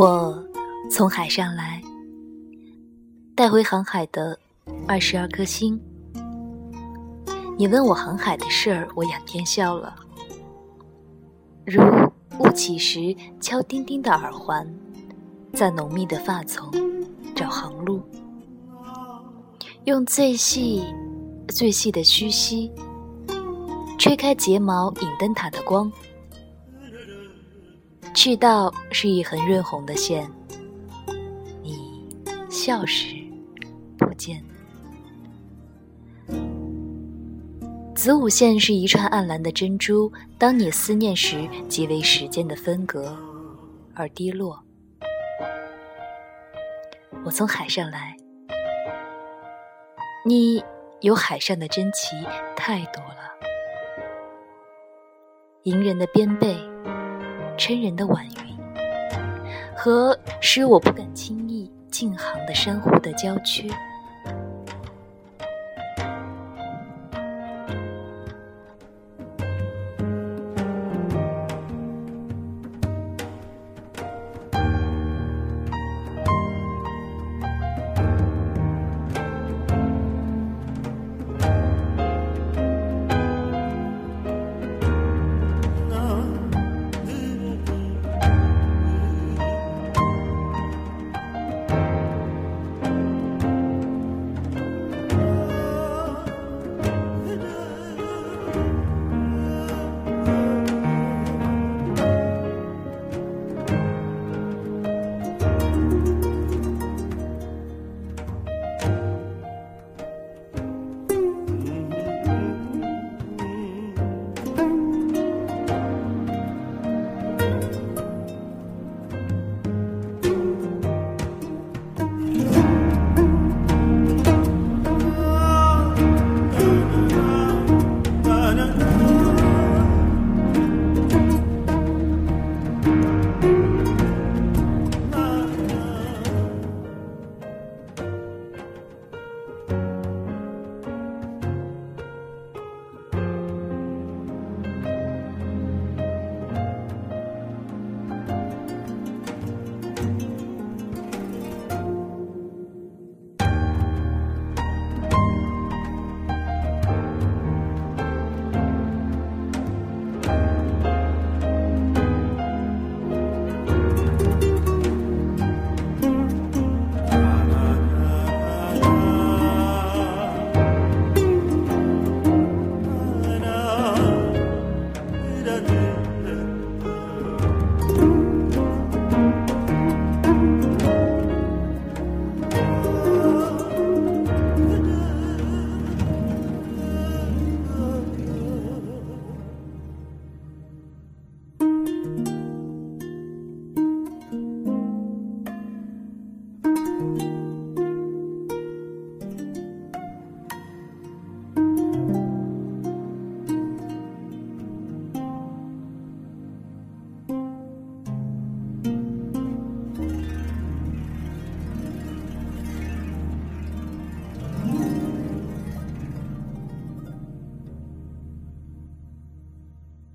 我从海上来，带回航海的二十二颗星。你问我航海的事儿，我仰天笑了。如雾起时敲叮叮的耳环，在浓密的发丛找航路，用最细、最细的须息吹开睫毛引灯塔的光。赤道是一横润红的线，你笑时不见。子午线是一串暗蓝的珍珠，当你思念时，即为时间的分隔而滴落。我从海上来，你有海上的珍奇太多了，迎人的边背。嗔人的晚云，和使我不敢轻易进航的珊瑚的郊区。